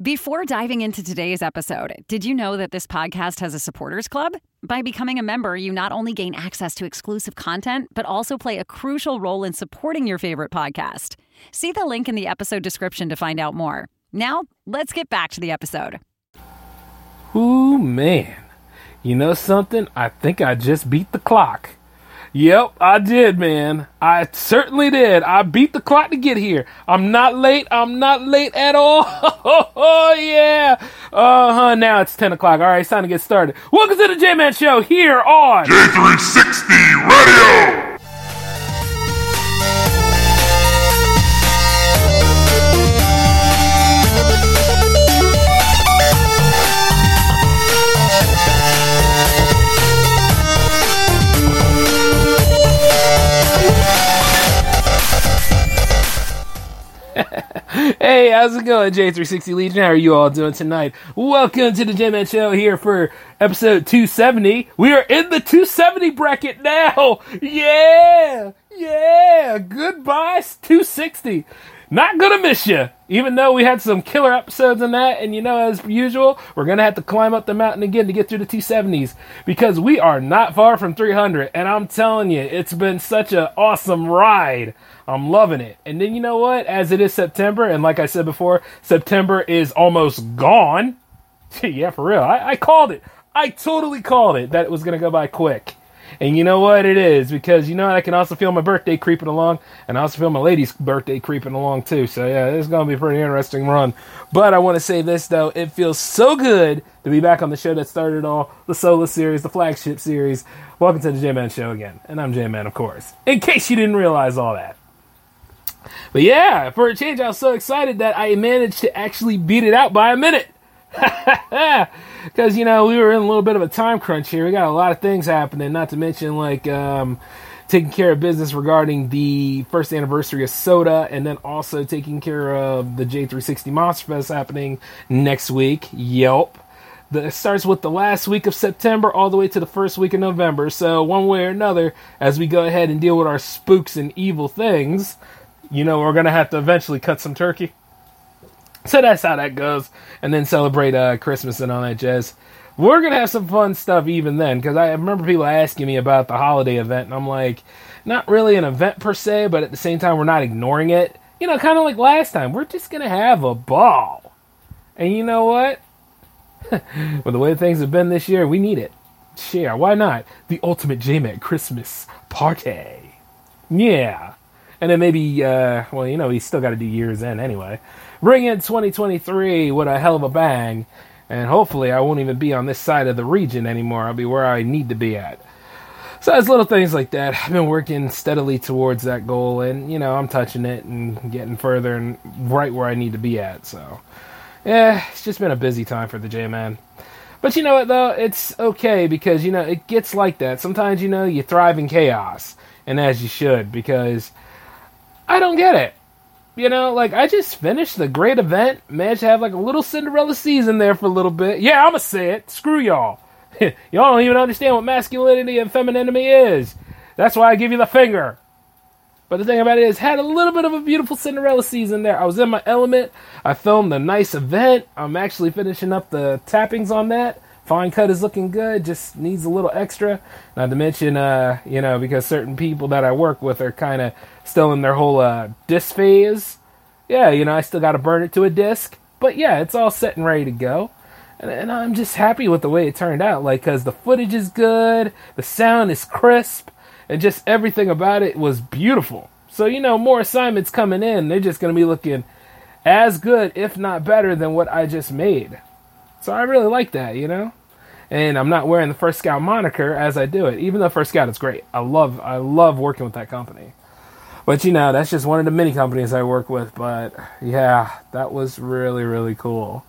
Before diving into today's episode, did you know that this podcast has a supporters club? By becoming a member, you not only gain access to exclusive content, but also play a crucial role in supporting your favorite podcast. See the link in the episode description to find out more. Now, let's get back to the episode. Ooh, man. You know something? I think I just beat the clock. Yep, I did, man. I certainly did. I beat the clock to get here. I'm not late. I'm not late at all. oh, yeah. Uh huh. Now it's 10 o'clock. All right, it's time to get started. Welcome to the J Man Show here on J360 Radio! Hey, how's it going, J360 Legion? How are you all doing tonight? Welcome to the J Man Show here for episode 270. We are in the 270 bracket now. Yeah, yeah. Goodbye, 260. Not gonna miss you. Even though we had some killer episodes in that, and you know, as usual, we're gonna have to climb up the mountain again to get through the 270s because we are not far from 300. And I'm telling you, it's been such an awesome ride. I'm loving it. And then you know what? As it is September, and like I said before, September is almost gone. yeah, for real. I, I called it. I totally called it that it was gonna go by quick. And you know what it is because you know I can also feel my birthday creeping along, and I also feel my lady's birthday creeping along too. So yeah, it's gonna be a pretty interesting run. But I want to say this though, it feels so good to be back on the show that started all the solo series, the flagship series. Welcome to the J Man Show again, and I'm J Man, of course. In case you didn't realize all that. But yeah, for a change, I was so excited that I managed to actually beat it out by a minute. Because, you know, we were in a little bit of a time crunch here. We got a lot of things happening, not to mention, like, um, taking care of business regarding the first anniversary of Soda, and then also taking care of the J360 Monster Fest happening next week. Yelp. The, it starts with the last week of September all the way to the first week of November. So, one way or another, as we go ahead and deal with our spooks and evil things, you know, we're to have to eventually cut some turkey. So that's how that goes. And then celebrate uh, Christmas and all that jazz. We're going to have some fun stuff even then, because I remember people asking me about the holiday event, and I'm like, not really an event per se, but at the same time, we're not ignoring it. You know, kind of like last time. We're just going to have a ball. And you know what? With the way things have been this year, we need it. Share, why not? The ultimate JMAC Christmas party. Yeah. And then maybe, uh, well, you know, he's still got to do years in anyway. Bring in 2023 with a hell of a bang. And hopefully, I won't even be on this side of the region anymore. I'll be where I need to be at. So it's little things like that. I've been working steadily towards that goal, and you know I'm touching it and getting further and right where I need to be at. So, yeah, it's just been a busy time for the J Man. But you know what though? It's okay because you know it gets like that. Sometimes you know you thrive in chaos, and as you should because I don't get it. You know, like I just finished the great event, managed to have like a little Cinderella season there for a little bit. Yeah, I'ma say it. Screw y'all. y'all don't even understand what masculinity and femininity is. That's why I give you the finger. But the thing about it is, had a little bit of a beautiful Cinderella season there. I was in my element. I filmed a nice event. I'm actually finishing up the tappings on that. Fine cut is looking good. Just needs a little extra. Not to mention, uh, you know, because certain people that I work with are kind of still in their whole uh, disc phase. Yeah, you know, I still got to burn it to a disc. But yeah, it's all set and ready to go. And, and I'm just happy with the way it turned out. Like, because the footage is good, the sound is crisp, and just everything about it was beautiful. So, you know, more assignments coming in, they're just going to be looking as good, if not better, than what I just made. So I really like that, you know? And I'm not wearing the First Scout moniker as I do it, even though First Scout is great. I love I love working with that company. But you know, that's just one of the many companies I work with. But yeah, that was really, really cool.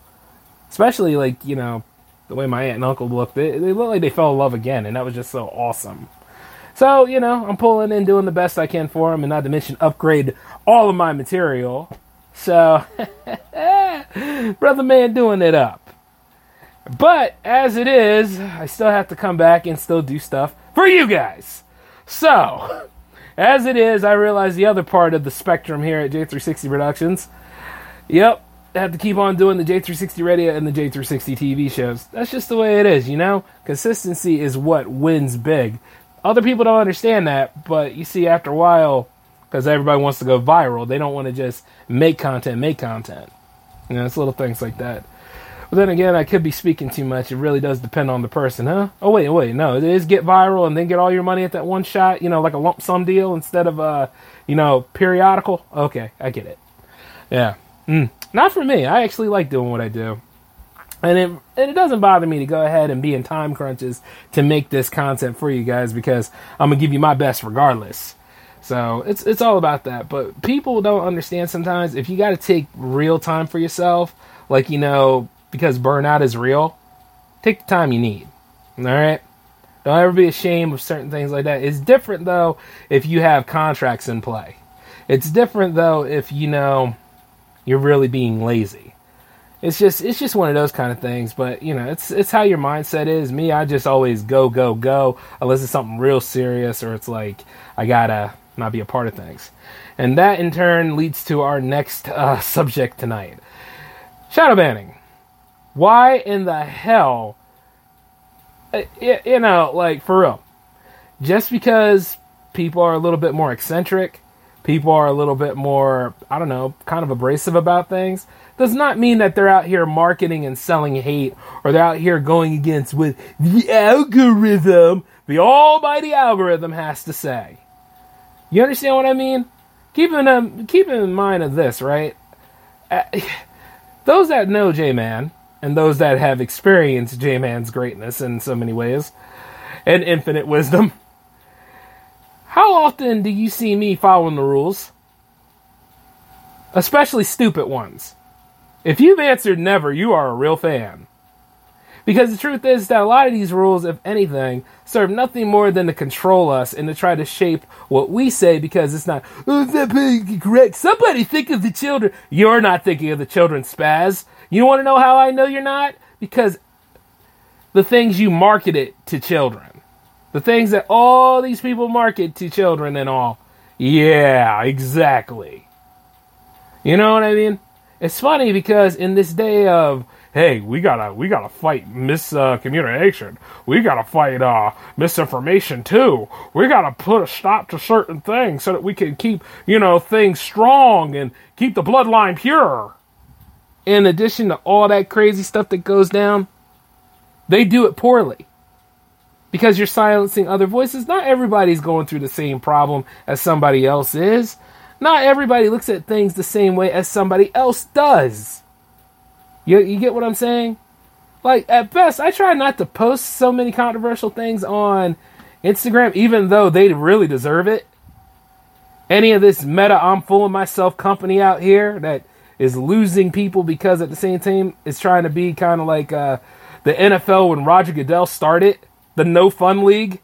Especially like, you know, the way my aunt and uncle looked. They, they looked like they fell in love again, and that was just so awesome. So, you know, I'm pulling in, doing the best I can for them, and not to mention upgrade all of my material. So, brother man doing it up. But as it is, I still have to come back and still do stuff for you guys. So, as it is, I realize the other part of the spectrum here at J360 Productions. Yep, I have to keep on doing the J360 radio and the J360 TV shows. That's just the way it is, you know? Consistency is what wins big. Other people don't understand that, but you see, after a while, because everybody wants to go viral, they don't want to just make content, make content. You know, it's little things like that. But then again, I could be speaking too much. It really does depend on the person, huh? Oh wait, wait, no, it is get viral and then get all your money at that one shot. You know, like a lump sum deal instead of uh, you know, periodical. Okay, I get it. Yeah, mm. not for me. I actually like doing what I do, and it and it doesn't bother me to go ahead and be in time crunches to make this content for you guys because I'm gonna give you my best regardless. So it's it's all about that. But people don't understand sometimes if you got to take real time for yourself, like you know because burnout is real, take the time you need. All right? Don't ever be ashamed of certain things like that. It's different though if you have contracts in play. It's different though if you know you're really being lazy. It's just it's just one of those kind of things, but you know, it's it's how your mindset is. Me, I just always go go go unless it's something real serious or it's like I got to not be a part of things. And that in turn leads to our next uh, subject tonight. Shadow banning. Why in the hell? Uh, you know, like for real. Just because people are a little bit more eccentric, people are a little bit more, I don't know, kind of abrasive about things, does not mean that they're out here marketing and selling hate or they're out here going against what the algorithm, the almighty algorithm, has to say. You understand what I mean? Keep in, um, keep in mind of this, right? Uh, those that know J Man, and those that have experienced J Man's greatness in so many ways and infinite wisdom. How often do you see me following the rules? Especially stupid ones. If you've answered never, you are a real fan. Because the truth is that a lot of these rules, if anything, serve nothing more than to control us and to try to shape what we say because it's not, oh, correct? Somebody think of the children. You're not thinking of the children, Spaz. You want to know how I know you're not? Because the things you marketed to children, the things that all these people market to children and all. Yeah, exactly. You know what I mean? It's funny because in this day of hey, we gotta we gotta fight miscommunication. Uh, we gotta fight uh, misinformation too. We gotta put a stop to certain things so that we can keep you know things strong and keep the bloodline pure in addition to all that crazy stuff that goes down, they do it poorly. Because you're silencing other voices. Not everybody's going through the same problem as somebody else is. Not everybody looks at things the same way as somebody else does. You, you get what I'm saying? Like, at best, I try not to post so many controversial things on Instagram, even though they really deserve it. Any of this meta, I'm fooling myself company out here that is losing people because at the same time it's trying to be kind of like uh, the NFL when Roger Goodell started the No Fun League.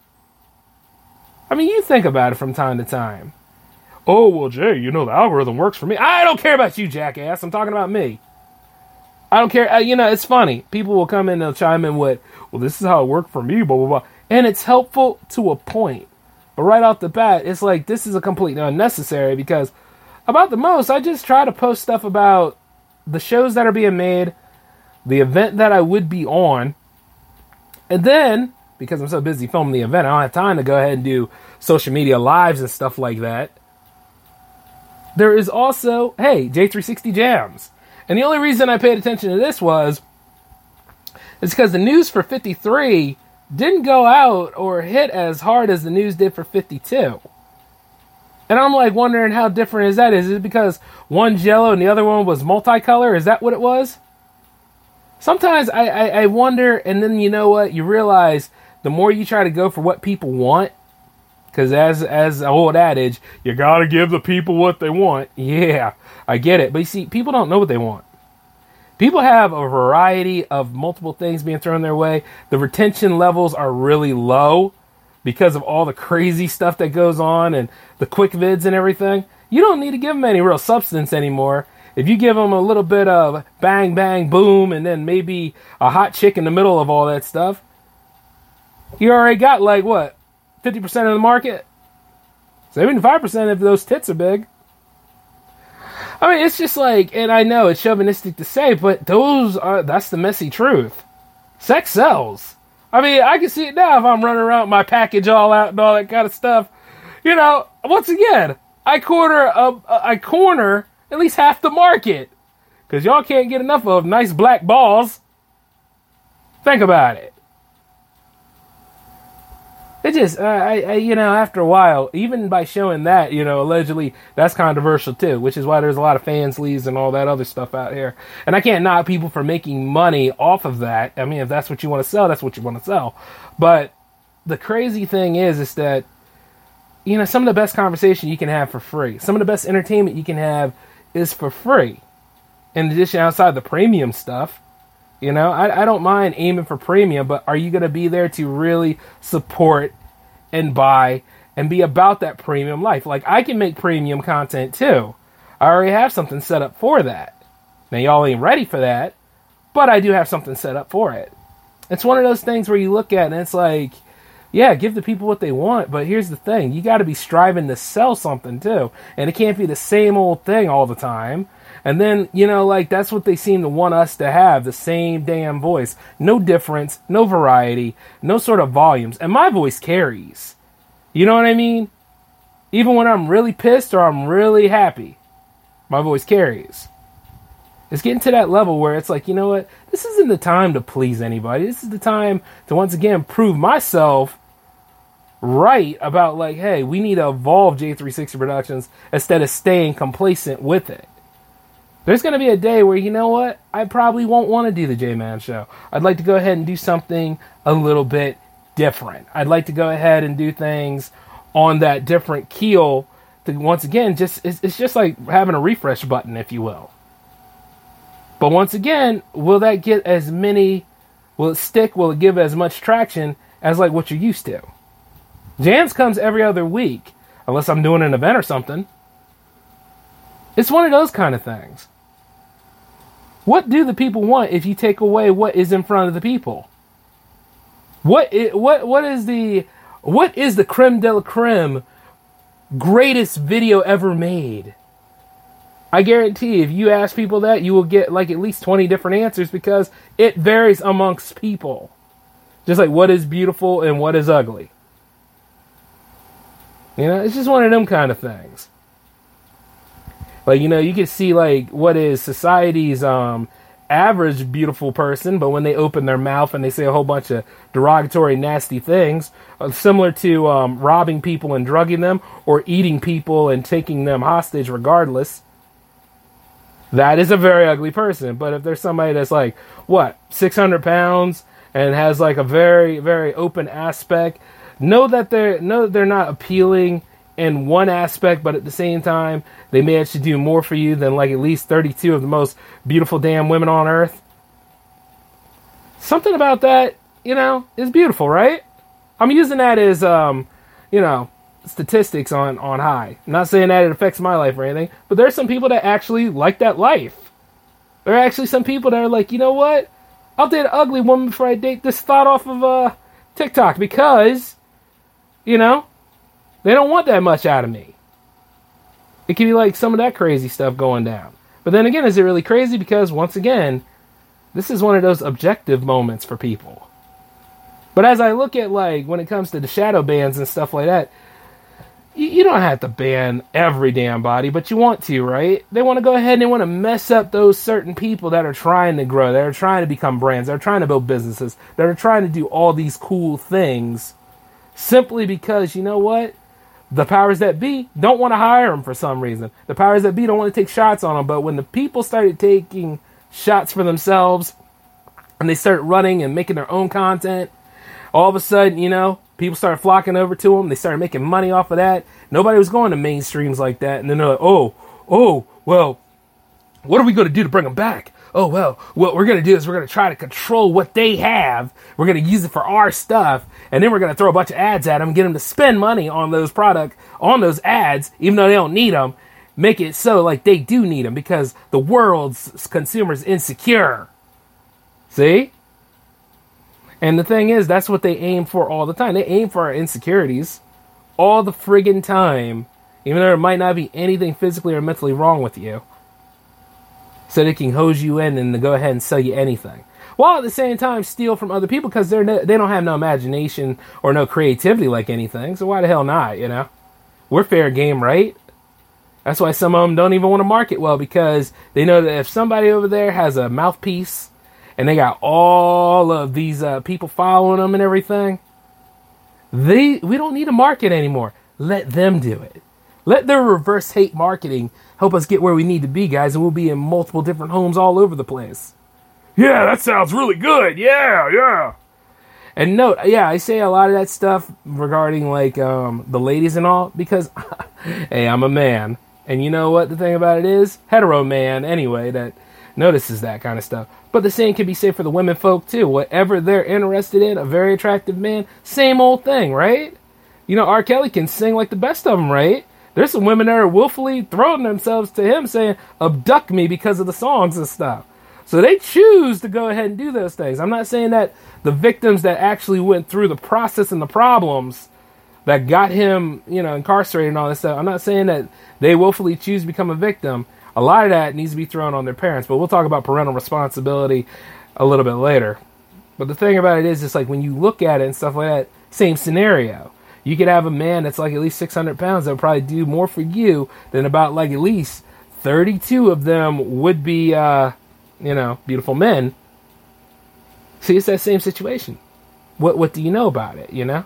I mean, you think about it from time to time. Oh well, Jay, you know the algorithm works for me. I don't care about you, jackass. I'm talking about me. I don't care. Uh, you know, it's funny. People will come in and they'll chime in with, "Well, this is how it worked for me," blah blah blah, and it's helpful to a point. But right off the bat, it's like this is a completely unnecessary because about the most, I just try to post stuff about the shows that are being made, the event that I would be on, and then because I'm so busy filming the event, I don't have time to go ahead and do social media lives and stuff like that. There is also, hey, J360 Jams. And the only reason I paid attention to this was it's because the news for 53 didn't go out or hit as hard as the news did for 52. And I'm like wondering how different is that? Is it because one's yellow and the other one was multicolor? Is that what it was? Sometimes I, I, I wonder, and then you know what? You realize the more you try to go for what people want, because as as an old adage, you gotta give the people what they want. Yeah, I get it. But you see, people don't know what they want. People have a variety of multiple things being thrown their way. The retention levels are really low because of all the crazy stuff that goes on and the quick vids and everything, you don't need to give them any real substance anymore. If you give them a little bit of bang, bang, boom, and then maybe a hot chick in the middle of all that stuff, you already got like what, 50% of the market? 75% if those tits are big. I mean, it's just like, and I know it's chauvinistic to say, but those are that's the messy truth. Sex sells. I mean, I can see it now if I'm running around my package all out and all that kind of stuff. You know, once again, I corner a, I corner at least half the market because y'all can't get enough of nice black balls. Think about it. It just, uh, I, I, you know, after a while, even by showing that, you know, allegedly that's controversial too, which is why there's a lot of fans leaves and all that other stuff out here. And I can't knock people for making money off of that. I mean, if that's what you want to sell, that's what you want to sell. But the crazy thing is, is that, you know, some of the best conversation you can have for free, some of the best entertainment you can have is for free. In addition, outside the premium stuff, you know, I, I don't mind aiming for premium, but are you going to be there to really support and buy and be about that premium life? Like, I can make premium content too. I already have something set up for that. Now, y'all ain't ready for that, but I do have something set up for it. It's one of those things where you look at and it's like, yeah, give the people what they want, but here's the thing you got to be striving to sell something too. And it can't be the same old thing all the time. And then, you know, like that's what they seem to want us to have the same damn voice. No difference, no variety, no sort of volumes. And my voice carries. You know what I mean? Even when I'm really pissed or I'm really happy, my voice carries. It's getting to that level where it's like, you know what? This isn't the time to please anybody. This is the time to once again prove myself right about like, hey, we need to evolve J360 Productions instead of staying complacent with it. There's going to be a day where, you know what? I probably won't want to do the J Man show. I'd like to go ahead and do something a little bit different. I'd like to go ahead and do things on that different keel to once again just it's, it's just like having a refresh button if you will. But once again, will that get as many will it stick? Will it give as much traction as like what you're used to? Jams comes every other week, unless I'm doing an event or something. It's one of those kind of things. What do the people want if you take away what is in front of the people? What is, what what is the what is the creme de la creme greatest video ever made? I guarantee if you ask people that, you will get like at least 20 different answers because it varies amongst people. Just like what is beautiful and what is ugly. You know, it's just one of them kind of things. Like, you know, you can see like what is society's um average beautiful person, but when they open their mouth and they say a whole bunch of derogatory, nasty things, uh, similar to um, robbing people and drugging them, or eating people and taking them hostage, regardless, that is a very ugly person. But if there's somebody that's like, what, 600 pounds and has like a very, very open aspect, know that they're, know that they're not appealing in one aspect, but at the same time, they may actually do more for you than like at least 32 of the most beautiful damn women on earth. Something about that, you know, is beautiful, right? I'm using that as, um, you know, statistics on on high. I'm not saying that it affects my life or anything, but there's some people that actually like that life. There are actually some people that are like, you know what? I'll date an ugly woman before I date this thought off of uh, TikTok because, you know, they don't want that much out of me. It could be like some of that crazy stuff going down. But then again, is it really crazy? Because once again, this is one of those objective moments for people. But as I look at like when it comes to the shadow bans and stuff like that, you, you don't have to ban every damn body, but you want to, right? They want to go ahead and they want to mess up those certain people that are trying to grow, that are trying to become brands, that are trying to build businesses, that are trying to do all these cool things simply because you know what? The powers that be don't want to hire them for some reason. The powers that be don't want to take shots on them. But when the people started taking shots for themselves and they started running and making their own content, all of a sudden, you know, people started flocking over to them. They started making money off of that. Nobody was going to mainstreams like that. And then they're like, oh, oh, well, what are we going to do to bring them back? Oh well what we're to do is we're to try to control what they have. We're to use it for our stuff and then we're to throw a bunch of ads at them get them to spend money on those product on those ads even though they don't need them make it so like they do need them because the world's consumers insecure. See? And the thing is that's what they aim for all the time. They aim for our insecurities all the friggin time even though there might not be anything physically or mentally wrong with you so they can hose you in and go ahead and sell you anything. While at the same time steal from other people because they're no, they don't have no imagination or no creativity like anything. So why the hell not? You know, we're fair game, right? That's why some of them don't even want to market well because they know that if somebody over there has a mouthpiece and they got all of these uh, people following them and everything, they we don't need to market anymore. Let them do it. Let their reverse hate marketing help us get where we need to be, guys, and we'll be in multiple different homes all over the place. Yeah, that sounds really good. Yeah, yeah. And note, yeah, I say a lot of that stuff regarding like um, the ladies and all because, hey, I'm a man, and you know what the thing about it is, hetero man anyway that notices that kind of stuff. But the same can be said for the women folk too. Whatever they're interested in, a very attractive man, same old thing, right? You know, R. Kelly can sing like the best of them, right? There's some women that are willfully throwing themselves to him saying, abduct me because of the songs and stuff. So they choose to go ahead and do those things. I'm not saying that the victims that actually went through the process and the problems that got him, you know, incarcerated and all this stuff, I'm not saying that they willfully choose to become a victim. A lot of that needs to be thrown on their parents, but we'll talk about parental responsibility a little bit later. But the thing about it is, it's like when you look at it and stuff like that, same scenario. You could have a man that's like at least 600 pounds that would probably do more for you than about like at least 32 of them would be, uh, you know, beautiful men. See, it's that same situation. What what do you know about it? You know.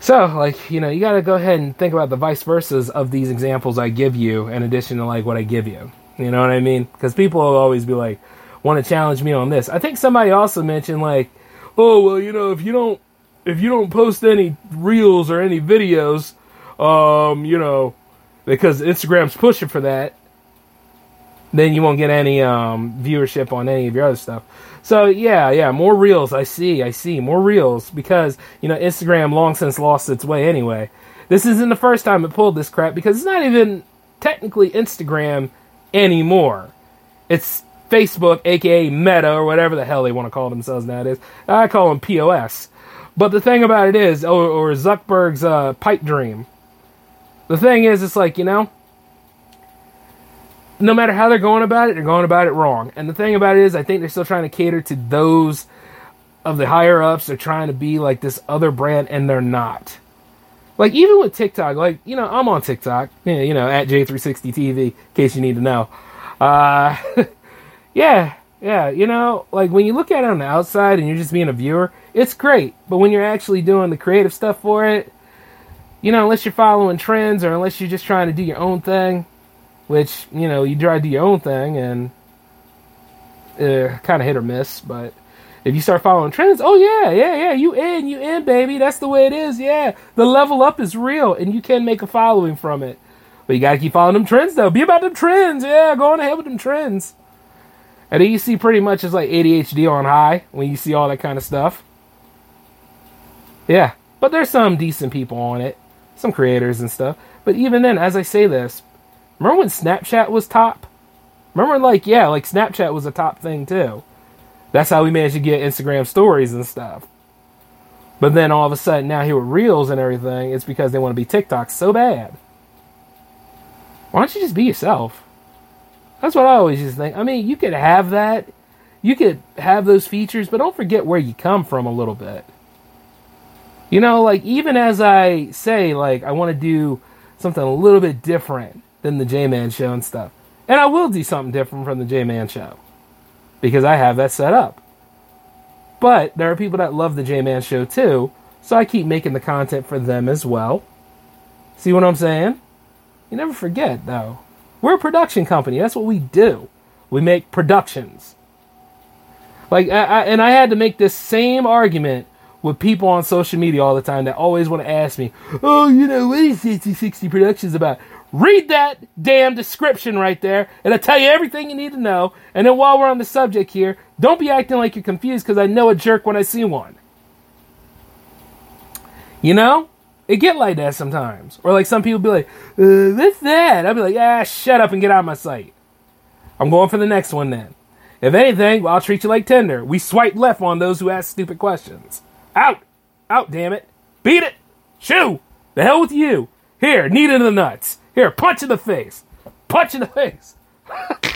So, like, you know, you got to go ahead and think about the vice versas of these examples I give you, in addition to like what I give you. You know what I mean? Because people will always be like, want to challenge me on this. I think somebody also mentioned like, oh well, you know, if you don't if you don't post any reels or any videos, um, you know, because Instagram's pushing for that, then you won't get any um, viewership on any of your other stuff. So yeah, yeah, more reels. I see, I see more reels because you know Instagram long since lost its way anyway. This isn't the first time it pulled this crap because it's not even technically Instagram anymore. It's Facebook, aka Meta, or whatever the hell they want to call themselves nowadays. I call them POS. But the thing about it is, or, or Zuckerberg's uh, pipe dream. The thing is, it's like you know, no matter how they're going about it, they're going about it wrong. And the thing about it is, I think they're still trying to cater to those of the higher ups. They're trying to be like this other brand, and they're not. Like even with TikTok, like you know, I'm on TikTok. You know, at J360 TV, in case you need to know. Uh, yeah, yeah, you know, like when you look at it on the outside and you're just being a viewer, it's great. But when you're actually doing the creative stuff for it, you know, unless you're following trends or unless you're just trying to do your own thing, which you know you try to do your own thing and uh, kind of hit or miss. But if you start following trends, oh yeah, yeah, yeah, you in, you in, baby. That's the way it is. Yeah, the level up is real, and you can make a following from it. But you gotta keep following them trends though. Be about them trends. Yeah, go on ahead with them trends. And then you see pretty much it's like ADHD on high when you see all that kind of stuff. Yeah, but there's some decent people on it, some creators and stuff. But even then, as I say this, Remember when Snapchat was top? Remember, like, yeah, like Snapchat was a top thing too. That's how we managed to get Instagram stories and stuff. But then all of a sudden, now here with Reels and everything, it's because they want to be TikTok so bad. Why don't you just be yourself? That's what I always just think. I mean, you could have that, you could have those features, but don't forget where you come from a little bit. You know, like, even as I say, like, I want to do something a little bit different than the J Man show and stuff. And I will do something different from the J Man show because I have that set up. But there are people that love the J Man show too, so I keep making the content for them as well. See what I'm saying? You never forget, though. We're a production company. That's what we do. We make productions. Like, I, I, and I had to make this same argument with people on social media all the time that always want to ask me, "Oh, you know, what is 60 Productions about?" Read that damn description right there. It'll tell you everything you need to know. And then while we're on the subject here, don't be acting like you're confused because I know a jerk when I see one. You know? It get like that sometimes. Or like some people be like, uh, what's that? I'll be like, ah, shut up and get out of my sight. I'm going for the next one then. If anything, I'll treat you like Tinder. We swipe left on those who ask stupid questions. Out! Out, damn it! Beat it! Shoo! The hell with you! Here, knee to the nuts. Here, punch in the face. Punch in the face.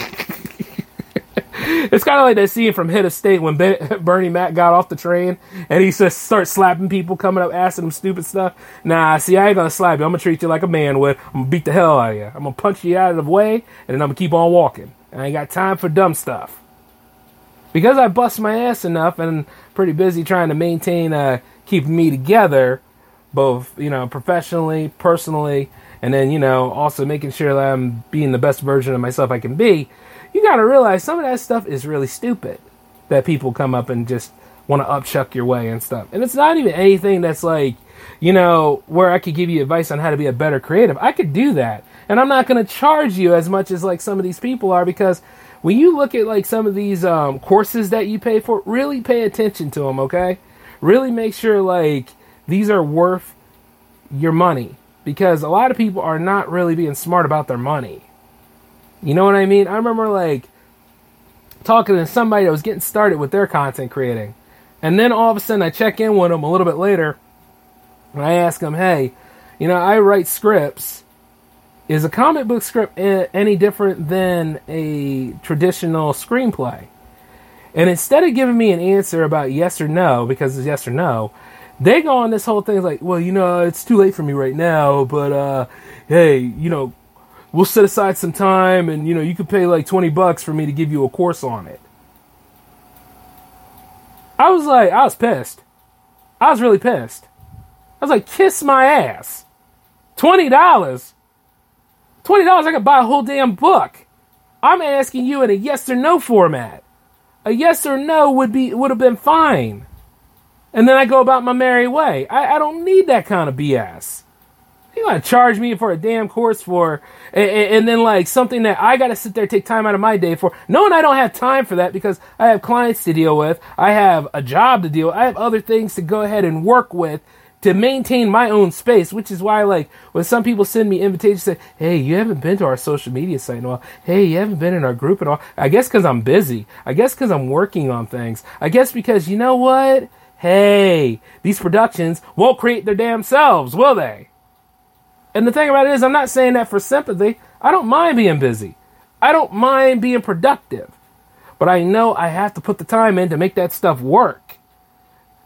it's kind of like that scene from Head of State when ben, Bernie Mac got off the train and he just starts slapping people coming up asking them stupid stuff. Nah, see, I ain't gonna slap you. I'm gonna treat you like a man would. I'm gonna beat the hell out of you. I'm gonna punch you out of the way and then I'm gonna keep on walking. I ain't got time for dumb stuff. Because I bust my ass enough and pretty busy trying to maintain, uh, keeping me together, both, you know, professionally, personally, and then, you know, also making sure that I'm being the best version of myself I can be you got to realize some of that stuff is really stupid that people come up and just want to upchuck your way and stuff. And it's not even anything that's like, you know, where I could give you advice on how to be a better creative. I could do that. And I'm not going to charge you as much as like some of these people are because when you look at like some of these um, courses that you pay for, really pay attention to them, okay? Really make sure like these are worth your money because a lot of people are not really being smart about their money. You know what I mean? I remember like talking to somebody that was getting started with their content creating. And then all of a sudden I check in with them a little bit later and I ask them, hey, you know, I write scripts. Is a comic book script any different than a traditional screenplay? And instead of giving me an answer about yes or no, because it's yes or no, they go on this whole thing like, well, you know, it's too late for me right now, but uh, hey, you know, we'll set aside some time and you know you could pay like 20 bucks for me to give you a course on it. I was like i was pissed. I was really pissed. I was like kiss my ass. $20 $20 i could buy a whole damn book. I'm asking you in a yes or no format. A yes or no would be would have been fine. And then i go about my merry way. I, I don't need that kind of bs you gonna charge me for a damn course for, and, and, then like something that I gotta sit there take time out of my day for, knowing I don't have time for that because I have clients to deal with, I have a job to deal, with, I have other things to go ahead and work with to maintain my own space, which is why like when some people send me invitations, say, "Hey, you haven't been to our social media site in a while. Hey, you haven't been in our group at all." I guess because I'm busy. I guess because I'm working on things. I guess because you know what? Hey, these productions won't create their damn selves, will they? And the thing about it is, I'm not saying that for sympathy. I don't mind being busy. I don't mind being productive. But I know I have to put the time in to make that stuff work.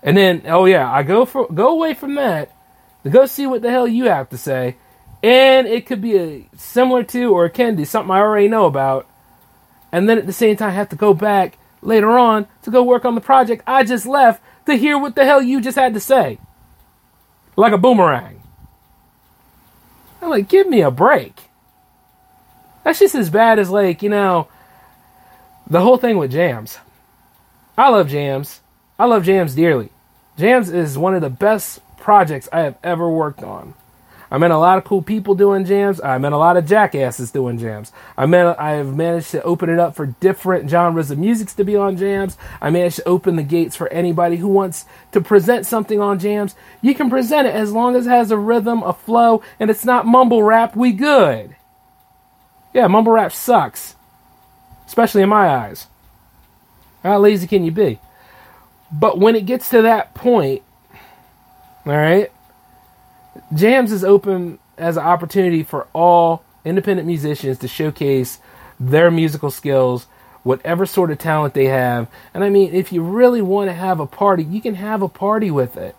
And then, oh yeah, I go for go away from that to go see what the hell you have to say. And it could be a similar to or it can to something I already know about. And then at the same time, I have to go back later on to go work on the project I just left to hear what the hell you just had to say. Like a boomerang. I'm like, give me a break. That's just as bad as like, you know, the whole thing with jams. I love jams. I love jams dearly. Jams is one of the best projects I have ever worked on. I met a lot of cool people doing jams. I met a lot of jackasses doing jams. I met I have managed to open it up for different genres of musics to be on jams. I managed to open the gates for anybody who wants to present something on jams. You can present it as long as it has a rhythm, a flow, and it's not mumble rap. We good. Yeah, mumble rap sucks, especially in my eyes. How lazy can you be? But when it gets to that point, all right, Jams is open as an opportunity for all independent musicians to showcase their musical skills, whatever sort of talent they have. And I mean, if you really want to have a party, you can have a party with it.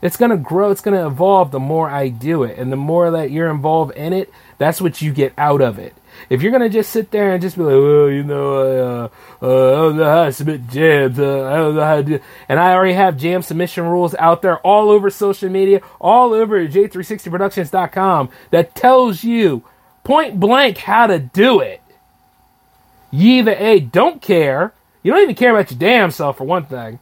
It's going to grow, it's going to evolve the more I do it. And the more that you're involved in it, that's what you get out of it. If you're gonna just sit there and just be like, well, you know, uh, uh, I don't know how to submit jams, uh, I don't know how to do, and I already have jam submission rules out there all over social media, all over J360productions.com that tells you point blank how to do it. You either a don't care, you don't even care about your damn self for one thing.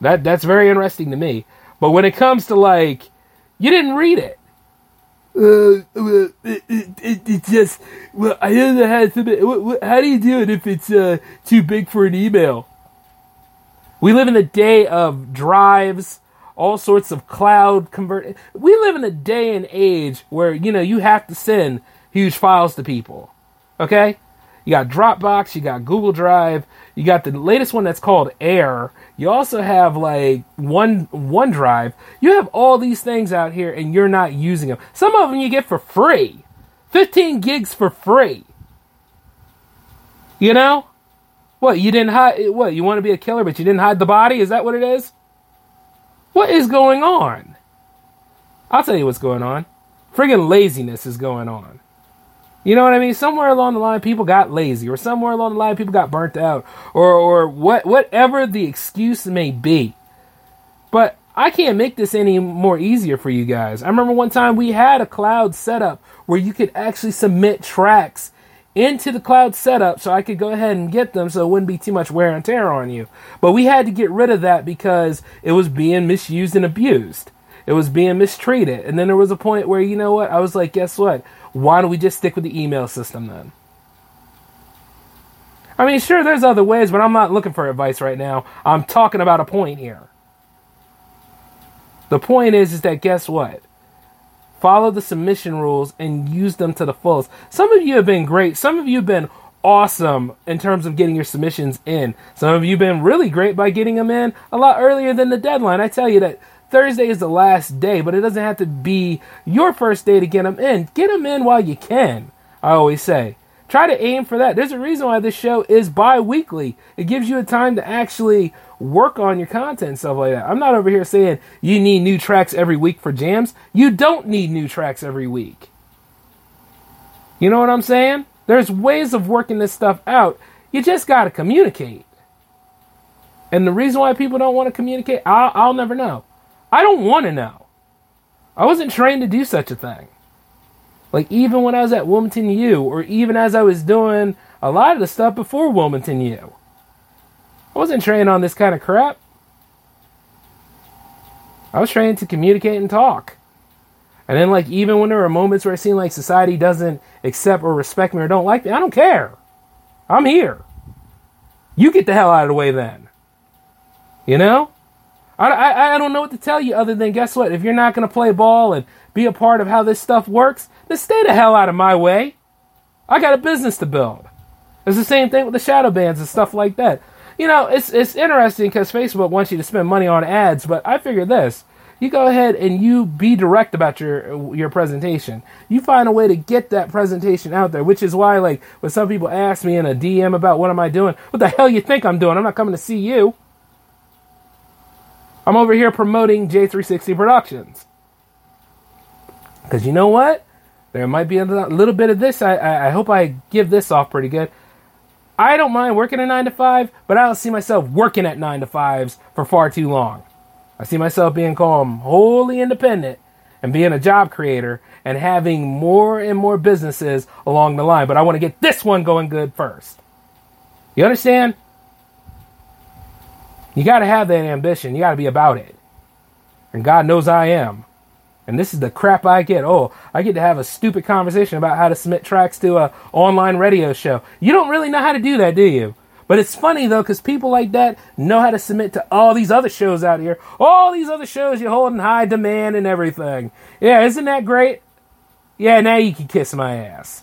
That that's very interesting to me. But when it comes to like, you didn't read it uh, it, it, it, just, well, I know how to, how do you do it if it's uh, too big for an email? We live in a day of drives, all sorts of cloud convert. We live in a day and age where, you know, you have to send huge files to people. Okay? You got Dropbox, you got Google Drive, you got the latest one that's called Air. You also have like One OneDrive. You have all these things out here, and you're not using them. Some of them you get for free, 15 gigs for free. You know, What, you didn't hide what, you want to be a killer but you didn't hide the body? Is that what it is? What is going on? I'll tell you what's going on. Friggin' laziness is going on. You know what I mean? Somewhere along the line, people got lazy, or somewhere along the line, people got burnt out, or or what whatever the excuse may be. But I can't make this any more easier for you guys. I remember one time we had a cloud setup where you could actually submit tracks into the cloud setup so I could go ahead and get them so it wouldn't be too much wear and tear on you. But we had to get rid of that because it was being misused and abused. It was being mistreated. And then there was a point where, you know what? I was like, guess what? Why don't we just stick with the email system then? I mean, sure, there's other ways, but I'm not looking for advice right now. I'm talking about a point here. The point is, is that guess what? Follow the submission rules and use them to the fullest. Some of you have been great. Some of you have been awesome in terms of getting your submissions in. Some of you have been really great by getting them in a lot earlier than the deadline. I tell you that Thursday is the last day, but it doesn't have to be your first day to get them in. Get them in while you can, I always say. Try to aim for that. There's a reason why this show is bi weekly. It gives you a time to actually work on your content stuff like that. I'm not over here saying you need new tracks every week for jams. You don't need new tracks every week. You know what I'm saying? There's ways of working this stuff out. You just got to communicate. And the reason why people don't want to communicate, I'll, I'll never know. I don't want to know. I wasn't trained to do such a thing. Like even when I was at Wilmington U, or even as I was doing a lot of the stuff before Wilmington U, I wasn't trained on this kind of crap. I was trained to communicate and talk. And then, like, even when there are moments where it seems like society doesn't accept or respect me or don't like me, I don't care. I'm here. You get the hell out of the way then. You know? I, I, I don't know what to tell you other than guess what? If you're not going to play ball and be a part of how this stuff works, then stay the hell out of my way. I got a business to build. It's the same thing with the shadow bans and stuff like that. You know, it's it's interesting because Facebook wants you to spend money on ads, but I figure this: you go ahead and you be direct about your your presentation. You find a way to get that presentation out there, which is why, like, when some people ask me in a DM about what am I doing, what the hell you think I'm doing? I'm not coming to see you. I'm over here promoting J360 Productions. Because you know what? There might be a little bit of this. I, I, I hope I give this off pretty good. I don't mind working a 9 to 5, but I don't see myself working at 9 to 5s for far too long. I see myself being calm, wholly independent and being a job creator and having more and more businesses along the line. But I want to get this one going good first. You understand? You got to have that ambition. You got to be about it. And God knows I am. And this is the crap I get. Oh, I get to have a stupid conversation about how to submit tracks to a online radio show. You don't really know how to do that, do you? But it's funny though, because people like that know how to submit to all these other shows out here. All these other shows you hold in high demand and everything. Yeah, isn't that great? Yeah, now you can kiss my ass.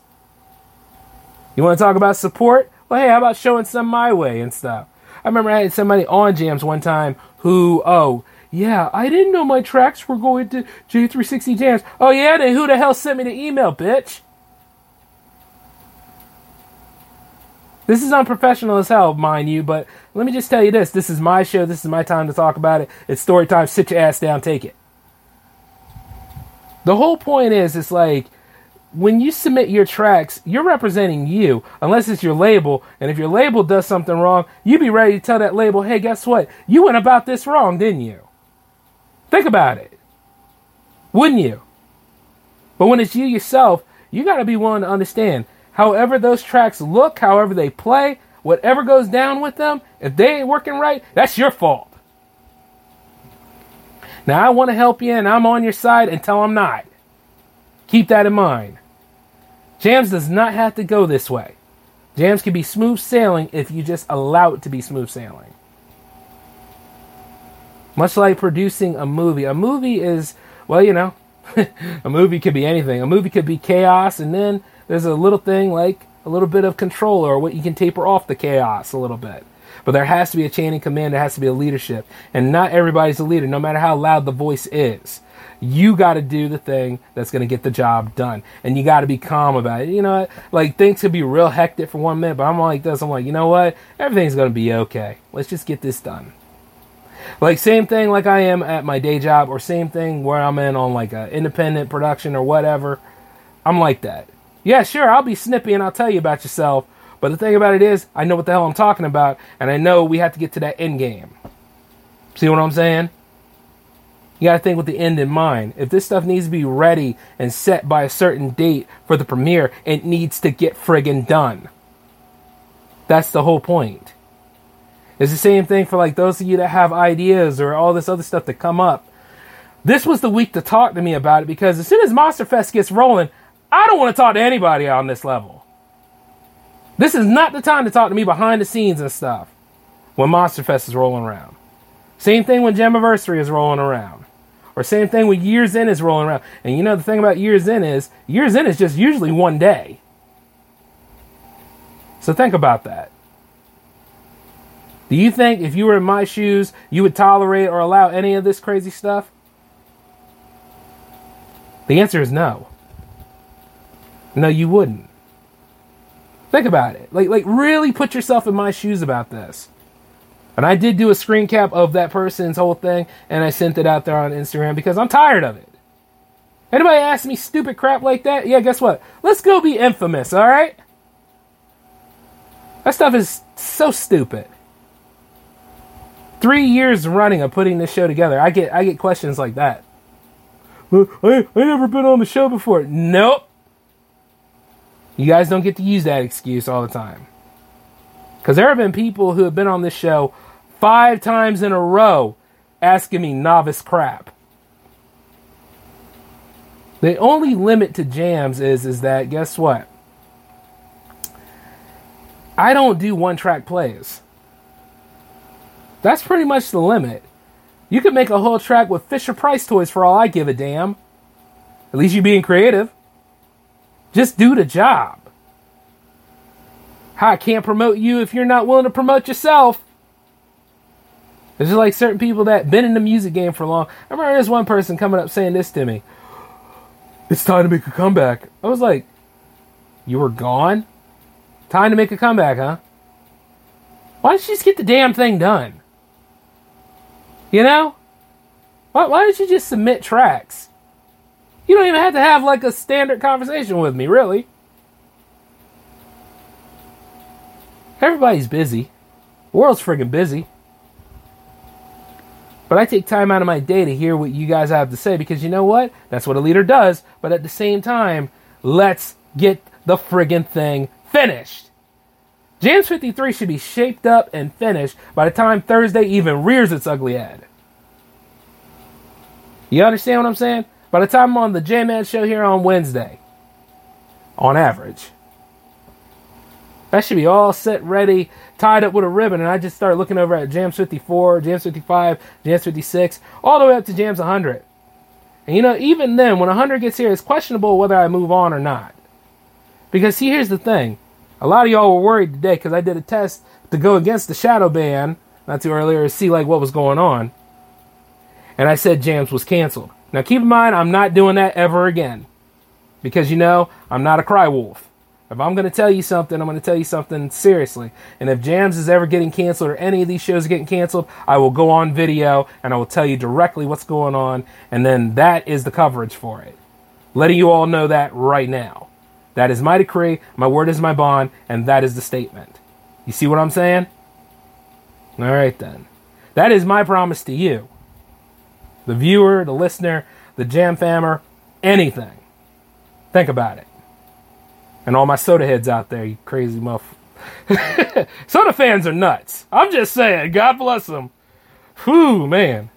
You want to talk about support? Well, hey, how about showing some my way and stuff? I remember I had somebody on jams one time who, oh, yeah, I didn't know my tracks were going to J360 Jams. Oh, yeah, then who the hell sent me the email, bitch? This is unprofessional as hell, mind you, but let me just tell you this. This is my show. This is my time to talk about it. It's story time. Sit your ass down, take it. The whole point is, it's like, when you submit your tracks, you're representing you, unless it's your label. And if your label does something wrong, you'd be ready to tell that label, hey, guess what? You went about this wrong, didn't you? Think about it. Wouldn't you? But when it's you yourself, you got to be willing to understand. However, those tracks look, however they play, whatever goes down with them, if they ain't working right, that's your fault. Now, I want to help you and I'm on your side until I'm not. Keep that in mind. Jams does not have to go this way. Jams can be smooth sailing if you just allow it to be smooth sailing. Much like producing a movie. A movie is, well, you know, a movie could be anything. A movie could be chaos, and then there's a little thing like a little bit of control or what you can taper off the chaos a little bit. But there has to be a chain of command, there has to be a leadership. And not everybody's a leader, no matter how loud the voice is. You got to do the thing that's going to get the job done. And you got to be calm about it. You know what? Like, things could be real hectic for one minute, but I'm like this. I'm like, you know what? Everything's going to be okay. Let's just get this done. Like, same thing like I am at my day job, or same thing where I'm in on like an independent production or whatever. I'm like that. Yeah, sure, I'll be snippy and I'll tell you about yourself. But the thing about it is, I know what the hell I'm talking about, and I know we have to get to that end game. See what I'm saying? You got to think with the end in mind. If this stuff needs to be ready and set by a certain date for the premiere, it needs to get friggin' done. That's the whole point. It's the same thing for like those of you that have ideas or all this other stuff that come up. This was the week to talk to me about it because as soon as Monster Fest gets rolling, I don't want to talk to anybody on this level. This is not the time to talk to me behind the scenes and stuff when Monster Fest is rolling around. Same thing when Jamiversary is rolling around. Or same thing with Years In is rolling around. And you know the thing about Years In is Years In is just usually one day. So think about that. Do you think if you were in my shoes, you would tolerate or allow any of this crazy stuff? The answer is no. No, you wouldn't. Think about it. Like like really put yourself in my shoes about this. And I did do a screen cap of that person's whole thing, and I sent it out there on Instagram because I'm tired of it. Anybody ask me stupid crap like that? Yeah, guess what? Let's go be infamous, all right? That stuff is so stupid. Three years running of putting this show together, I get I get questions like that. I I never been on the show before. Nope. You guys don't get to use that excuse all the time. Because there have been people who have been on this show five times in a row asking me novice crap. The only limit to jams is is that guess what? I don't do one track plays. That's pretty much the limit. You could make a whole track with Fisher Price toys for all I give a damn. At least you're being creative. Just do the job. I can't promote you if you're not willing to promote yourself. It's just like certain people that been in the music game for long. I remember this one person coming up saying this to me. It's time to make a comeback. I was like, you were gone? Time to make a comeback, huh? Why don't you just get the damn thing done? You know? Why, why don't you just submit tracks? You don't even have to have like a standard conversation with me, really. Everybody's busy. The world's friggin' busy. But I take time out of my day to hear what you guys have to say because you know what? That's what a leader does. But at the same time, let's get the friggin' thing finished. Jams 53 should be shaped up and finished by the time Thursday even rears its ugly head. You understand what I'm saying? By the time I'm on the J Man show here on Wednesday, on average, that should be all set, ready, tied up with a ribbon, and I just start looking over at Jams 54, Jams 55, Jams 56, all the way up to Jams 100. And you know, even then, when 100 gets here, it's questionable whether I move on or not. Because see, here's the thing. A lot of y'all were worried today because I did a test to go against the shadow ban not too earlier to see like what was going on. And I said Jams was canceled. Now keep in mind, I'm not doing that ever again. Because you know, I'm not a cry wolf. If I'm going to tell you something, I'm going to tell you something seriously. And if Jams is ever getting canceled or any of these shows are getting canceled, I will go on video and I will tell you directly what's going on. And then that is the coverage for it. Letting you all know that right now. That is my decree, my word is my bond, and that is the statement. You see what I'm saying? All right, then. That is my promise to you. The viewer, the listener, the jam fammer, anything. Think about it and all my soda heads out there, you crazy muff. soda fans are nuts. I'm just saying, God bless them. Whew, man.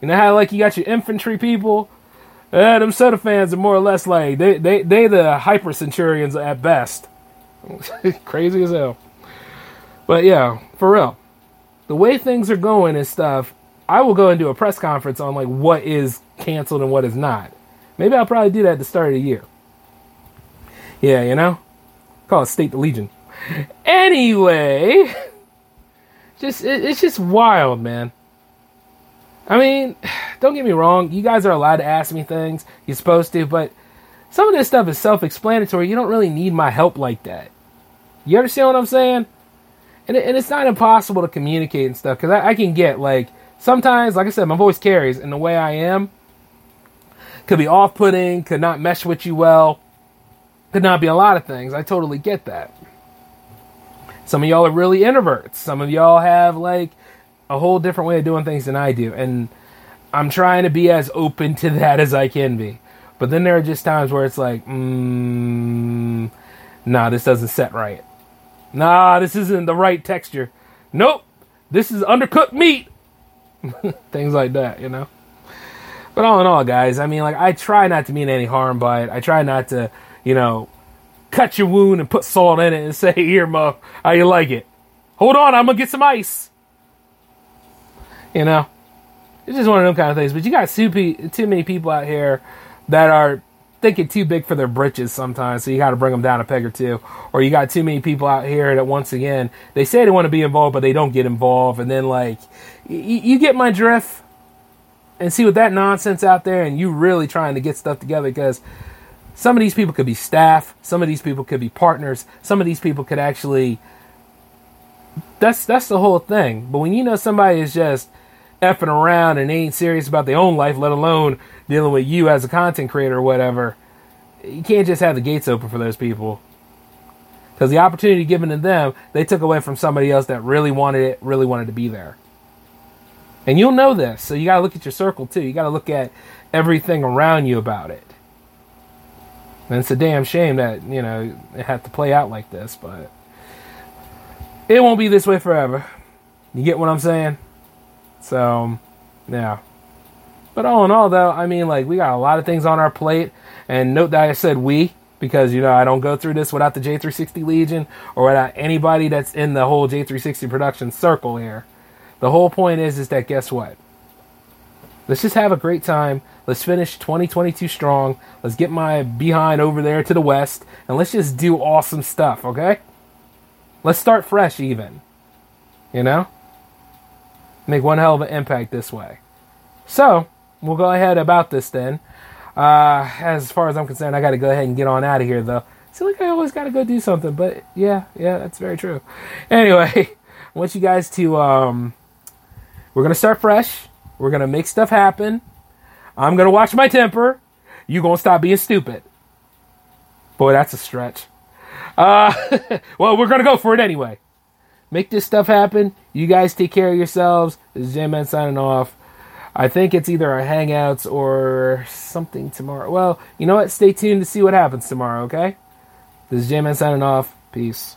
You know how like you got your infantry people? Uh, them soda fans are more or less like they they they the hyper centurions at best. Crazy as hell. But yeah, for real. The way things are going and stuff, I will go and do a press conference on like what is canceled and what is not. Maybe I'll probably do that at the start of the year. Yeah, you know? Call it State the Legion. Anyway, just it, it's just wild, man. I mean, don't get me wrong, you guys are allowed to ask me things. You're supposed to, but some of this stuff is self-explanatory. You don't really need my help like that. You understand what I'm saying? And, and it's not impossible to communicate and stuff because I, I can get like sometimes, like I said, my voice carries, and the way I am could be off-putting, could not mesh with you well, could not be a lot of things. I totally get that. Some of y'all are really introverts. Some of y'all have like a whole different way of doing things than I do, and I'm trying to be as open to that as I can be. But then there are just times where it's like, mm, nah, this doesn't set right. Nah, this isn't the right texture. Nope, this is undercooked meat. things like that, you know. But all in all, guys, I mean, like, I try not to mean any harm by it. I try not to, you know, cut your wound and put salt in it and say, here, Mo, how you like it? Hold on, I'm gonna get some ice. You know, it's just one of them kind of things. But you got too, too many people out here that are thinking too big for their britches sometimes, so you got to bring them down a peg or two. Or you got too many people out here that once again they say they want to be involved, but they don't get involved, and then like y- you get my drift. And see with that nonsense out there, and you really trying to get stuff together because some of these people could be staff, some of these people could be partners, some of these people could actually. That's that's the whole thing. But when you know somebody is just effing around and ain't serious about their own life, let alone dealing with you as a content creator or whatever, you can't just have the gates open for those people. Because the opportunity given to them, they took away from somebody else that really wanted it, really wanted to be there. And you'll know this, so you got to look at your circle too. You got to look at everything around you about it. And it's a damn shame that, you know, it had to play out like this, but it won't be this way forever. You get what I'm saying? So, yeah. But all in all, though, I mean, like, we got a lot of things on our plate. And note that I said we, because, you know, I don't go through this without the J360 Legion or without anybody that's in the whole J360 production circle here. The whole point is, is that guess what? Let's just have a great time. Let's finish 2022 strong. Let's get my behind over there to the west, and let's just do awesome stuff, okay? Let's start fresh, even. You know? Make one hell of an impact this way. So, we'll go ahead about this then. Uh, as far as I'm concerned, I got to go ahead and get on out of here, though. Feel like I always got to go do something, but yeah, yeah, that's very true. Anyway, I want you guys to um, we're gonna start fresh. We're gonna make stuff happen. I'm gonna watch my temper. You gonna stop being stupid. Boy, that's a stretch. Uh, well, we're gonna go for it anyway. Make this stuff happen. You guys take care of yourselves. This is J-Man signing off. I think it's either our hangouts or something tomorrow. Well, you know what? Stay tuned to see what happens tomorrow, okay? This is J-Man signing off. Peace.